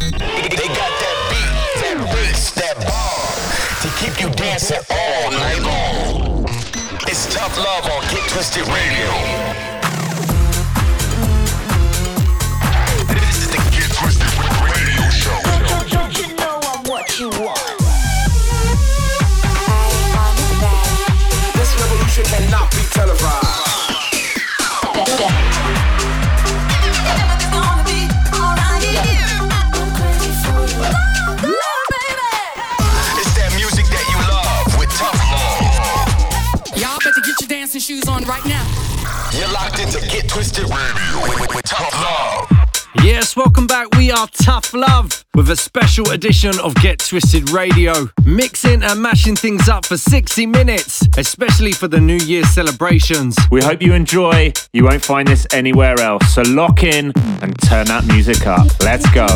They got that beat, that bass, that bar to keep you dancing all night long. It's tough love on Get Twisted Radio. This is the Get Twisted Radio Show. Don't you know I'm what you want? This revolution cannot be You're locked into Get Twisted Radio with, with, with tough love. Yes, welcome back. We are Tough Love with a special edition of Get Twisted Radio, mixing and mashing things up for 60 minutes, especially for the New Year's celebrations. We hope you enjoy. You won't find this anywhere else. So lock in and turn that music up. Let's go.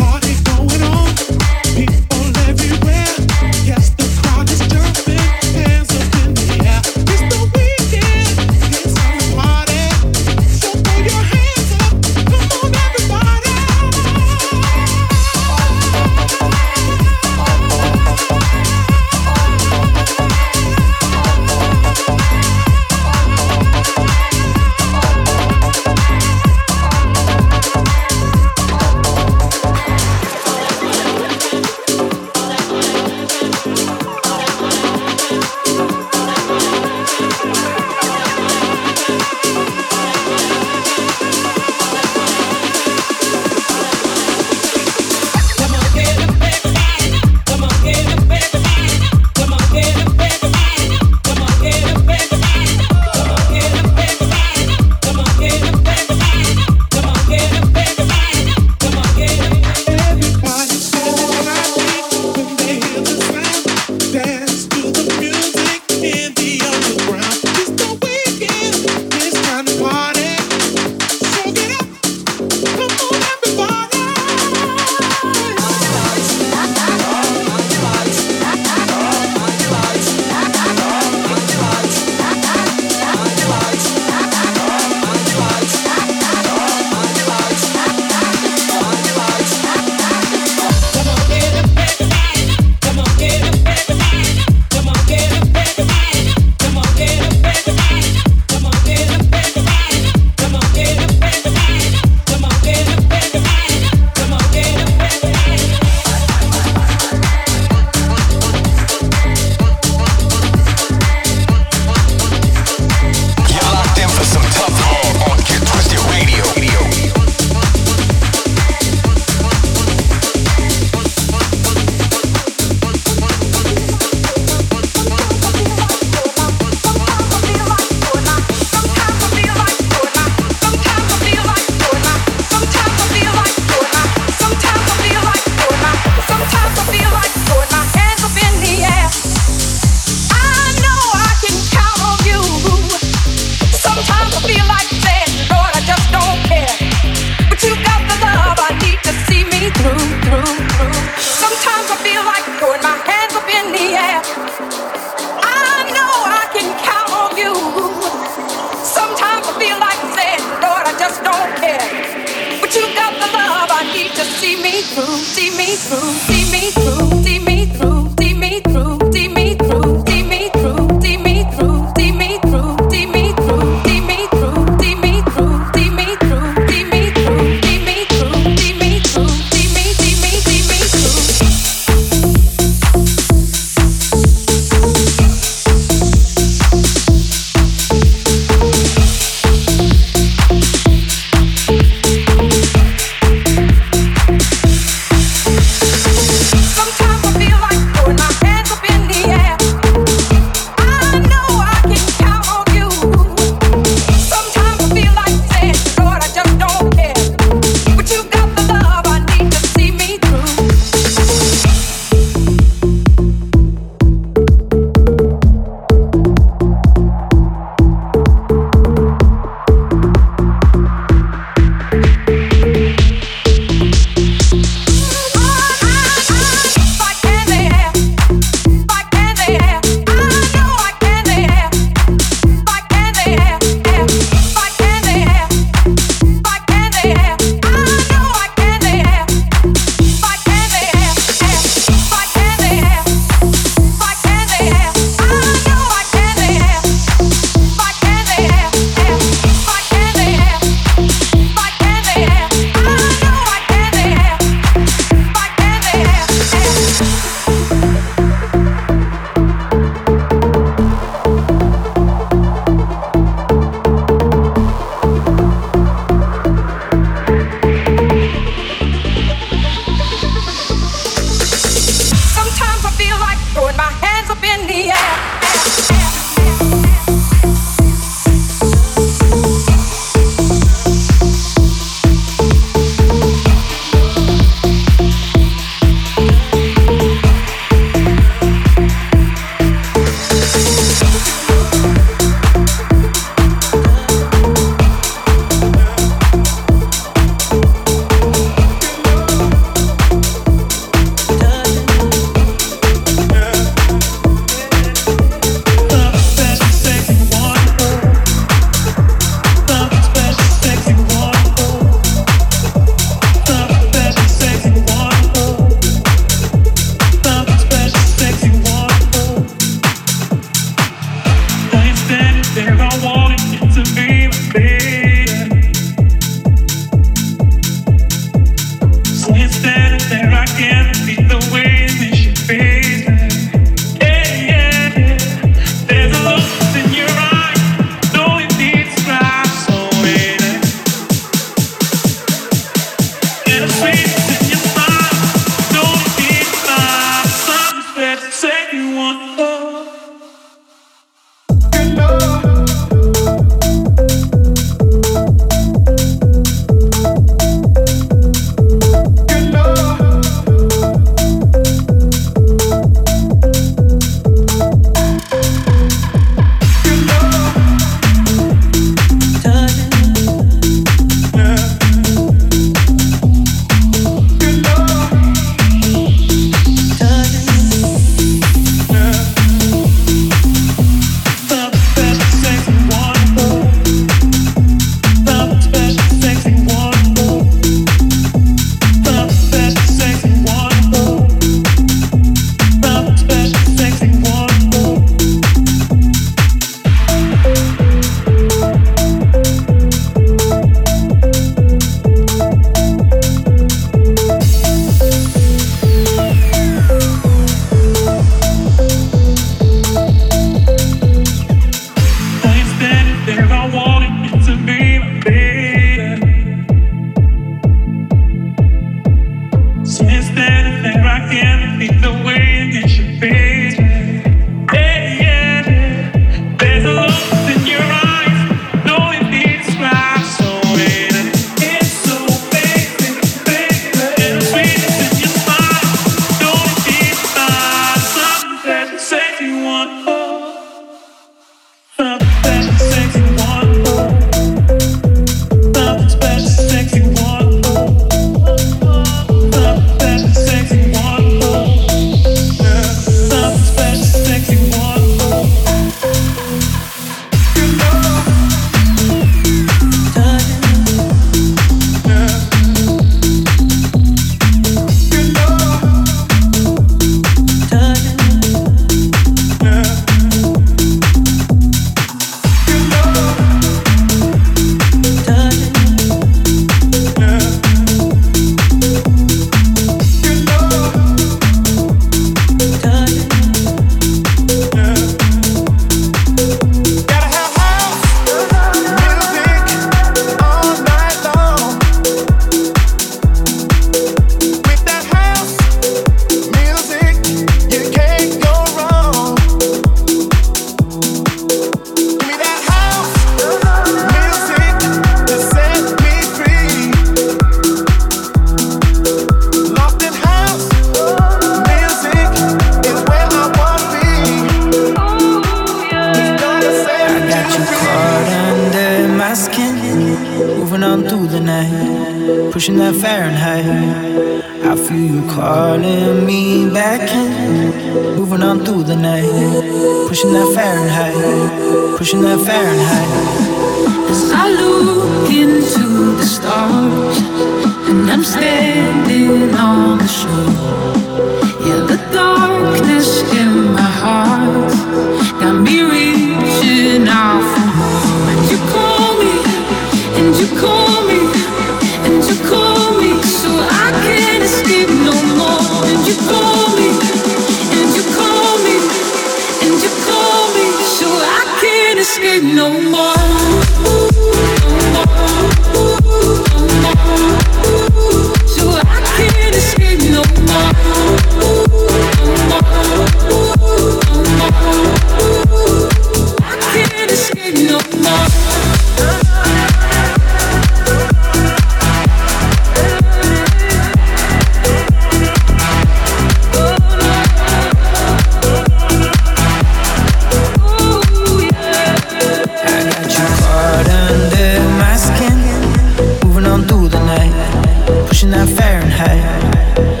Fahrenheit.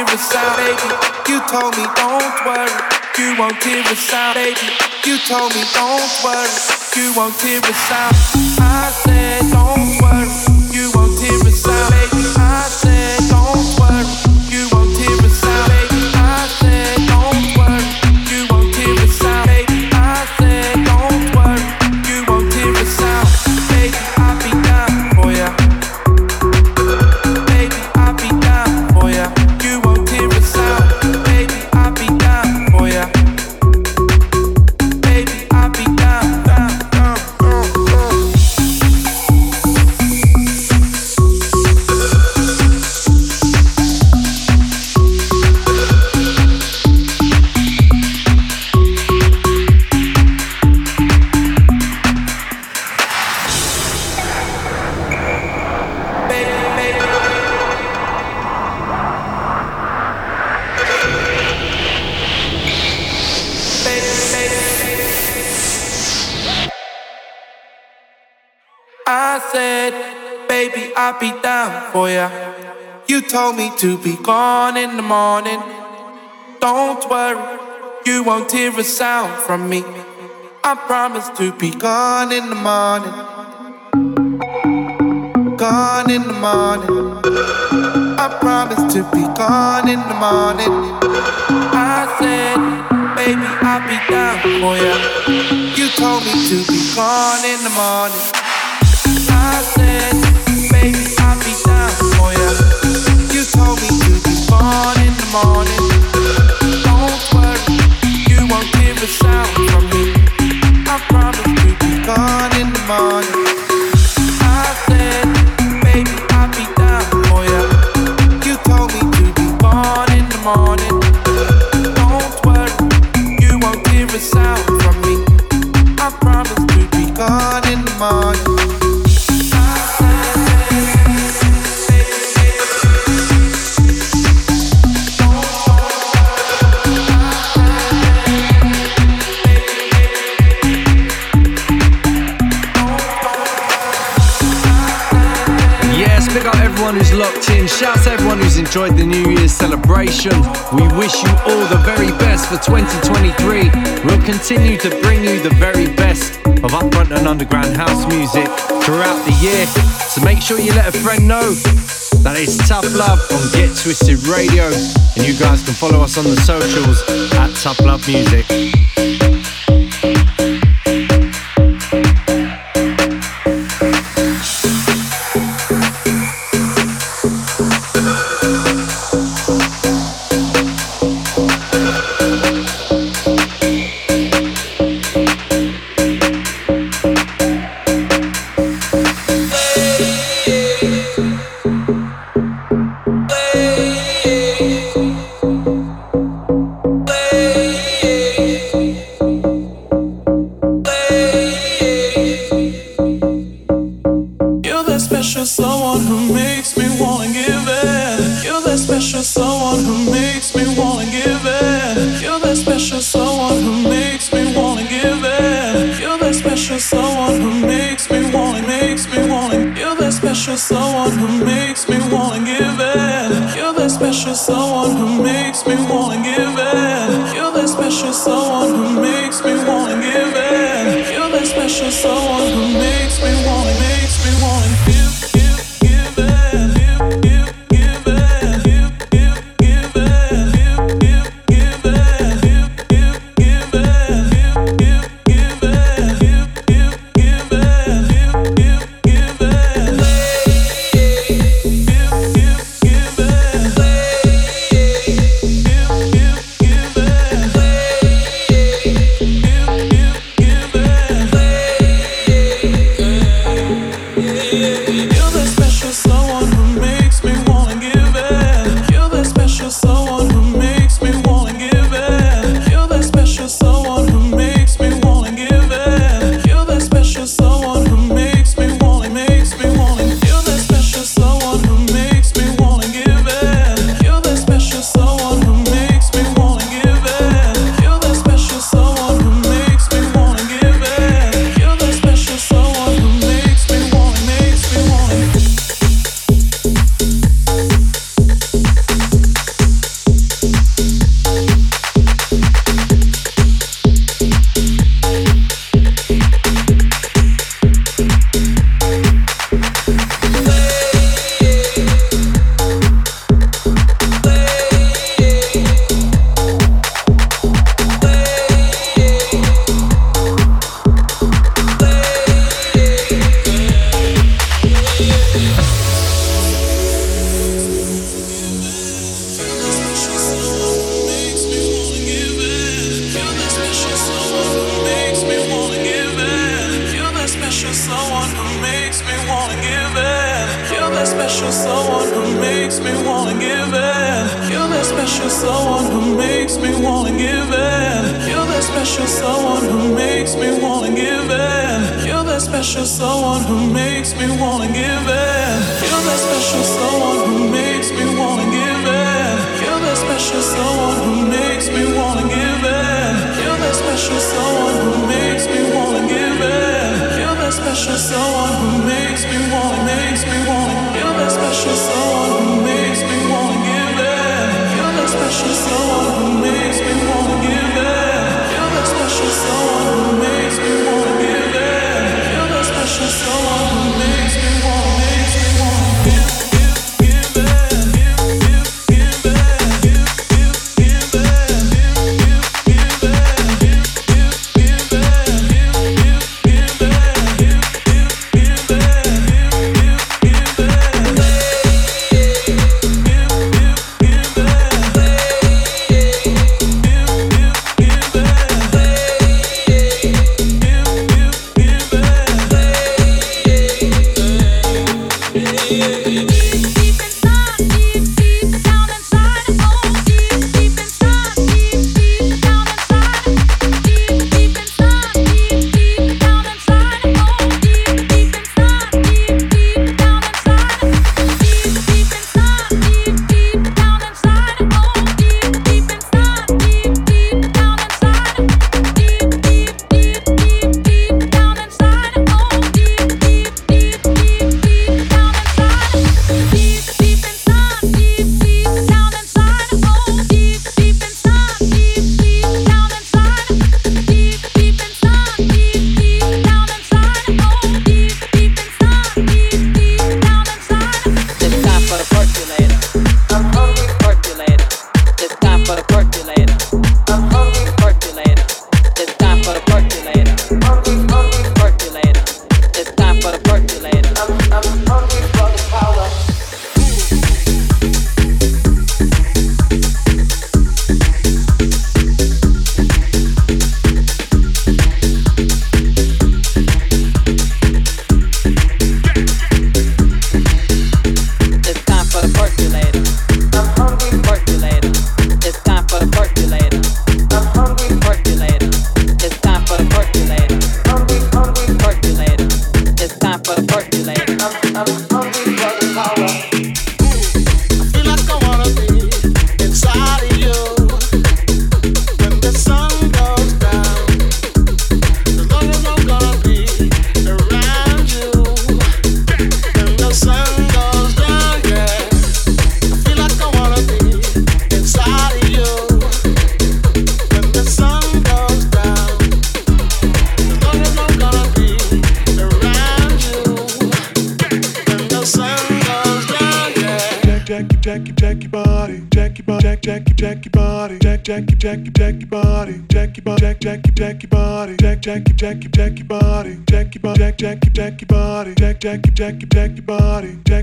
A sound, baby. You told me don't worry, you won't a sound, baby. You told me don't worry, you won't hear a sound. I said don't worry, told me to be gone in the morning. Don't worry, you won't hear a sound from me. I promise to be gone in the morning. Gone in the morning. I promise to be gone in the morning. I said, baby, I'll be down for ya. You told me to be gone in the morning. I said, morning. Enjoyed the New Year's celebration. We wish you all the very best for 2023. We'll continue to bring you the very best of upfront and underground house music throughout the year. So make sure you let a friend know that it's Tough Love on Get Twisted Radio. And you guys can follow us on the socials at Tough Love Music. Special someone who makes me wanna give it. You're that special someone who makes me wanna give it. You're that special someone who makes me wanna give it. You're that special someone who makes me wanna, makes me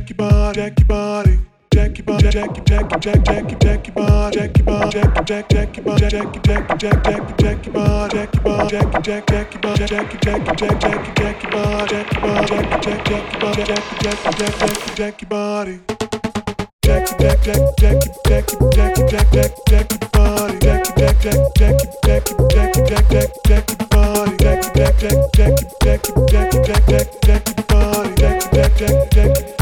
Jackie Bar, Jackie Body. Jackie Bar, Jackie, Jackie, Jack, Jackie, Jackie Bar, Jackie Bar, Jackie, Jack, Jackie Bar, Jackie, Jackie, Jack, Jackie, Jackie Bar, Jackie Bar, Jackie, Jack, Jackie Bar, Jackie, Jackie, Jack, Jackie, Jackie Bar, Jackie Bar, Jackie, Jack, Jackie Bar, Jackie, Jackie, Jack, Jackie, Jackie Body. Jackie, Jack, Jack, Jackie, Jackie, Jackie, Jack, Jack, Jackie Body. Jackie, Jack, Jack, Jackie, Jackie, Jackie, Jack, Jack, Jackie Body. Jackie, Jack, Jack, Jackie, Jackie, Jackie, Jack, Jack, Jackie Body. Jackie, Jack, Jack, Jackie.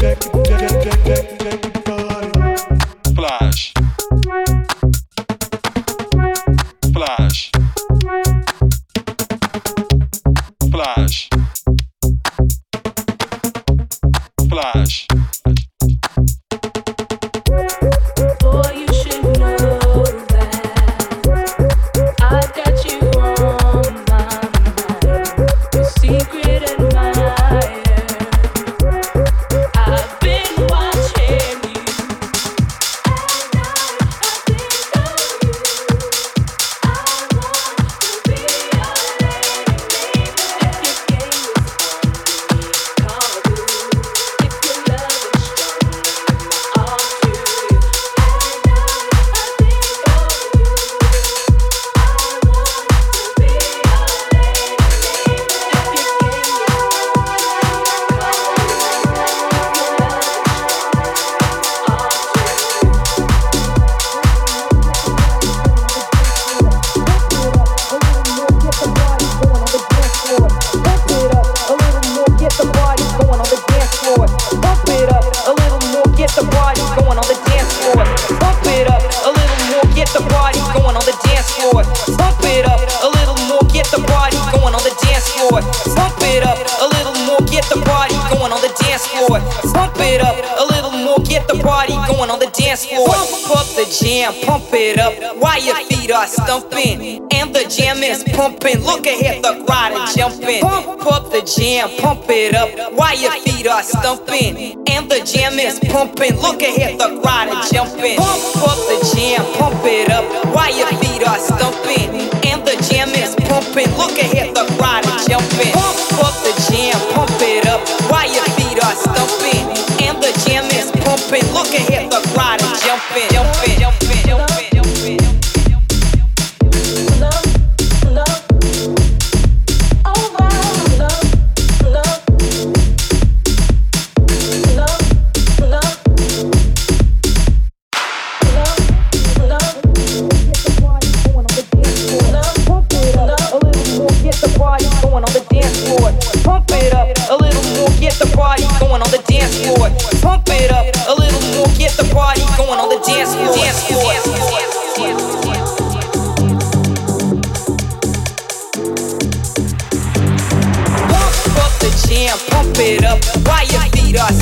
Floor. Pump it up a little more, get the party going on the dance floor. Pump it up a little more, get the party going on the dance floor. Pump up the jam, pump it up while your feet are stumping. And the jam is pumping. Look ahead, the crowd is jumping. Pump up the jam, pump it up while your feet are stumping. And the jam is pumping. Look ahead, the crowd is jumping. Pump up the jam, pump it up while your feet are stumping. And the jam is pumping. Look ahead, the crowd is jumping. Pump up the jam, pump it up while your feet are stumping. And the jam is pumping. Look ahead, the jumping, jumping, jumping, while your feet are.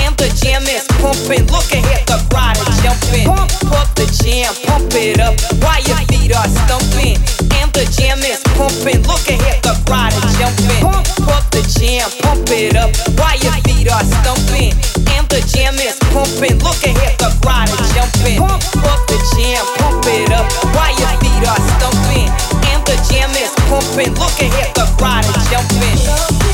And the jam is pumping. Look ahead, the is jumping. Pump up the jam, pump it up while your feet are stumping. And the jam is pumping. Look ahead, the crowd is jumping. Pump up the jam, pump it up while your feet are stumping. And the jam is pumping. Look ahead, the crowd is jumping. Pump up the jam, pump it up while your feet are stumping. And the jam is pumping. Look ahead, the crowd is jumping.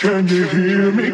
Can you hear me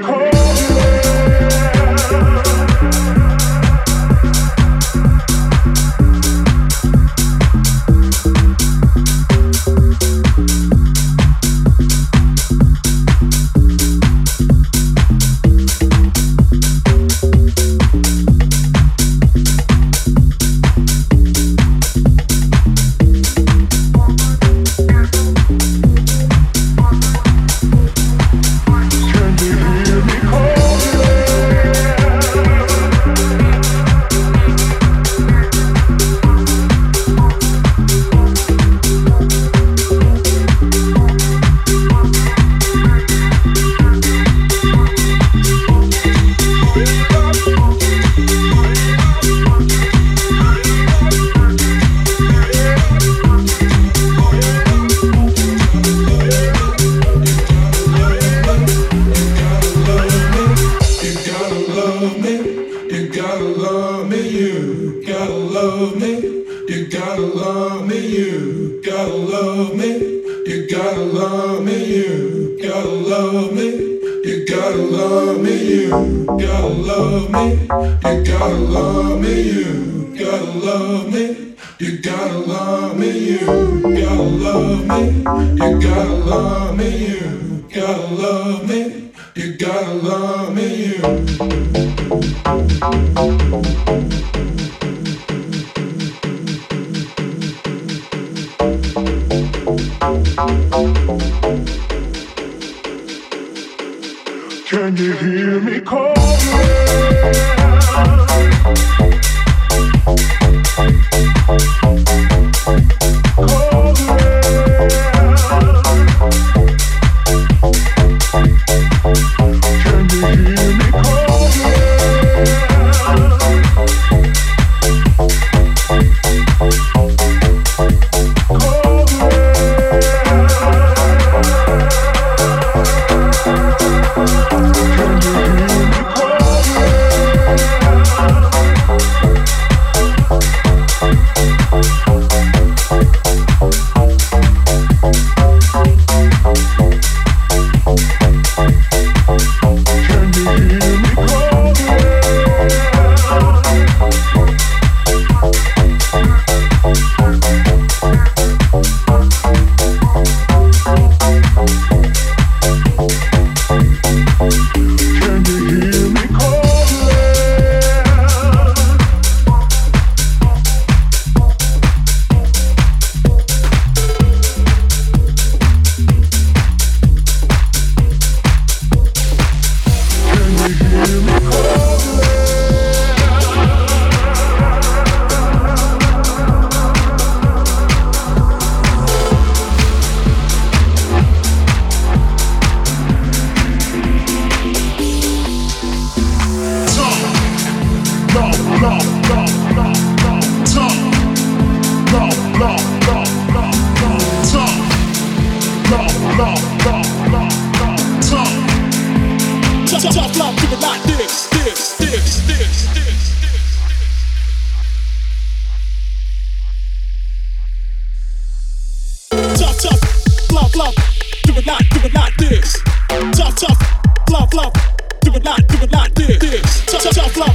socials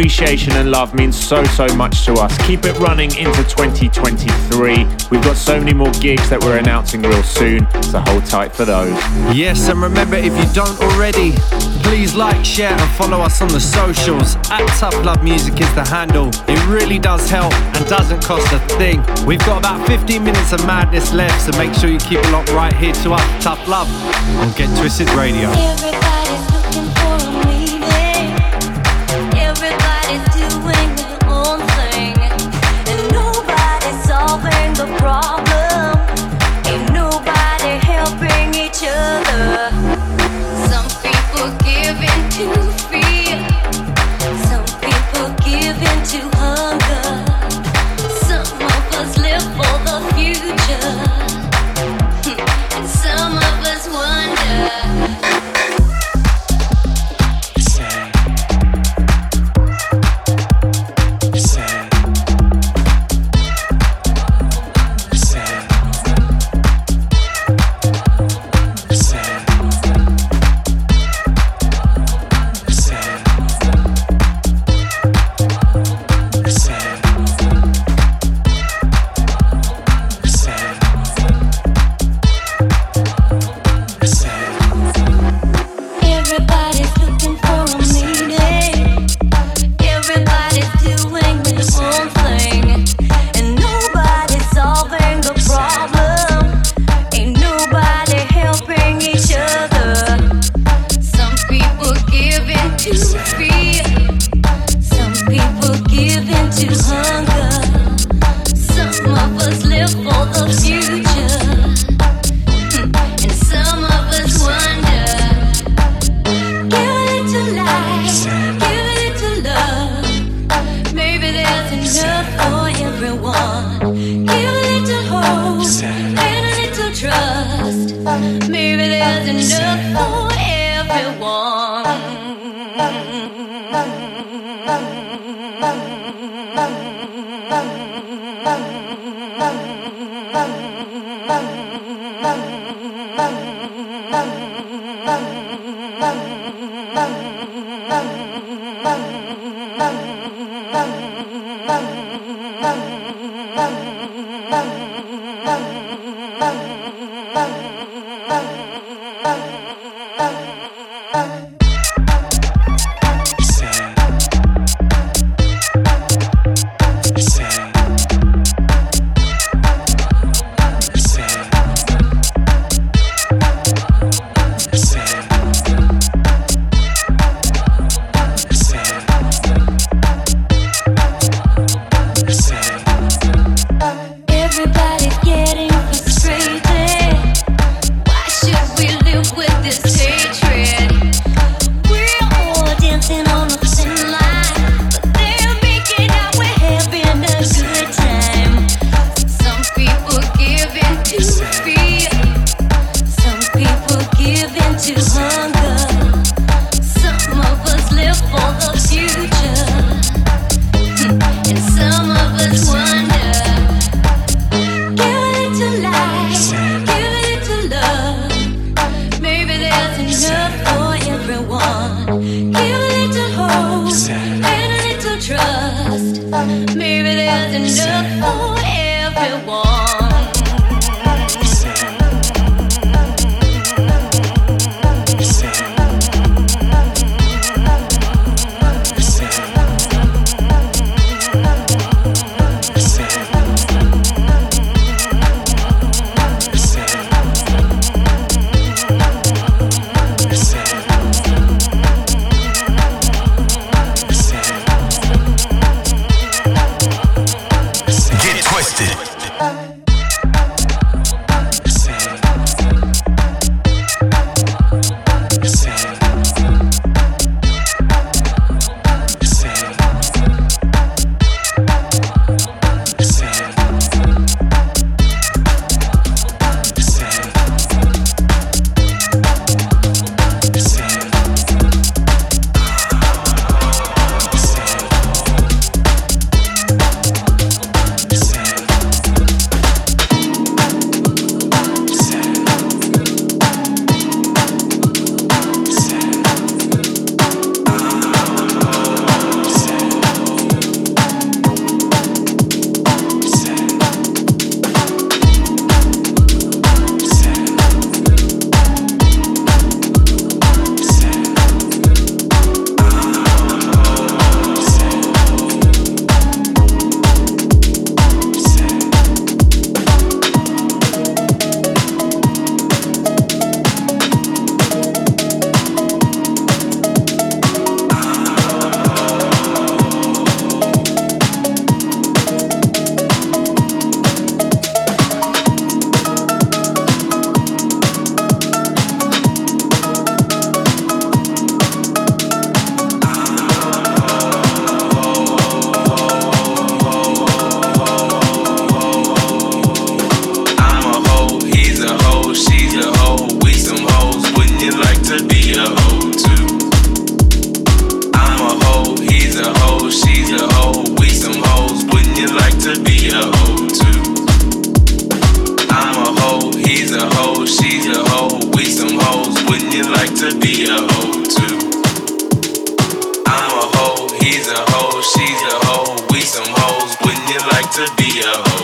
appreciation and love means so, so much to us. Keep it running into 2023. We've got so many more gigs that we're announcing real soon, so hold tight for those. Yes, and remember if you don't already, please like, share, and follow us on the socials. At Tough Love Music is the handle. It really does help and doesn't cost a thing. We've got about 15 minutes of madness left, so make sure you keep it locked right here to us, Tough Love, on Get Twisted Radio. Do. to Bum, bum, bum, bum. a. I'm a hoe, he's a hoe, she's a hoe, we some hoes. Wouldn't you like to be a hoe?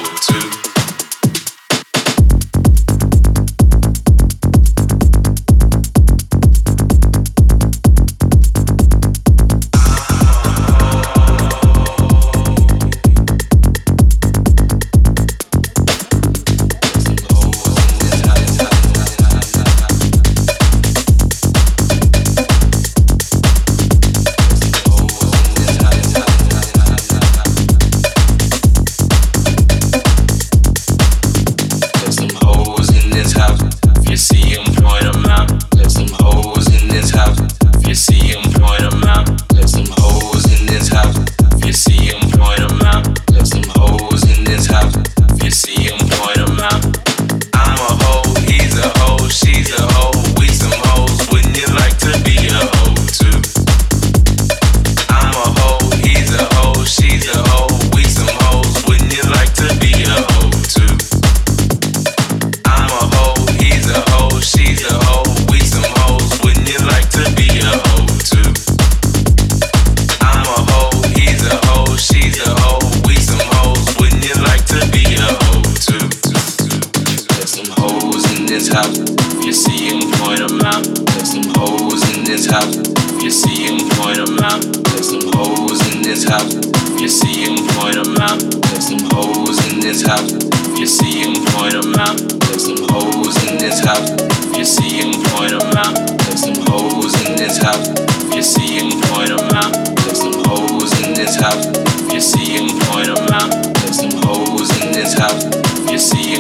You see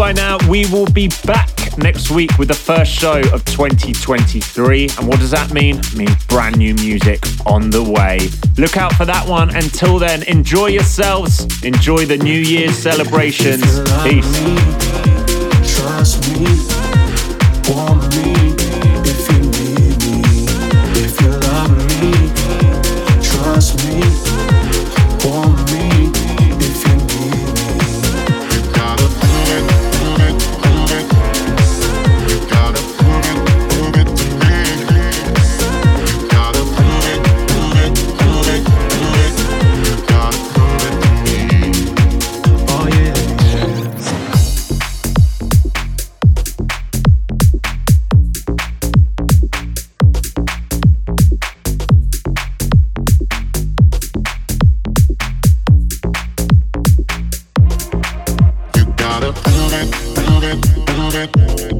by now, we will be back next week with the first show of 2023. And what does that mean? It means brand new music on the way. Look out for that one. Until then, enjoy yourselves, enjoy the New Year's celebrations. Peace. it.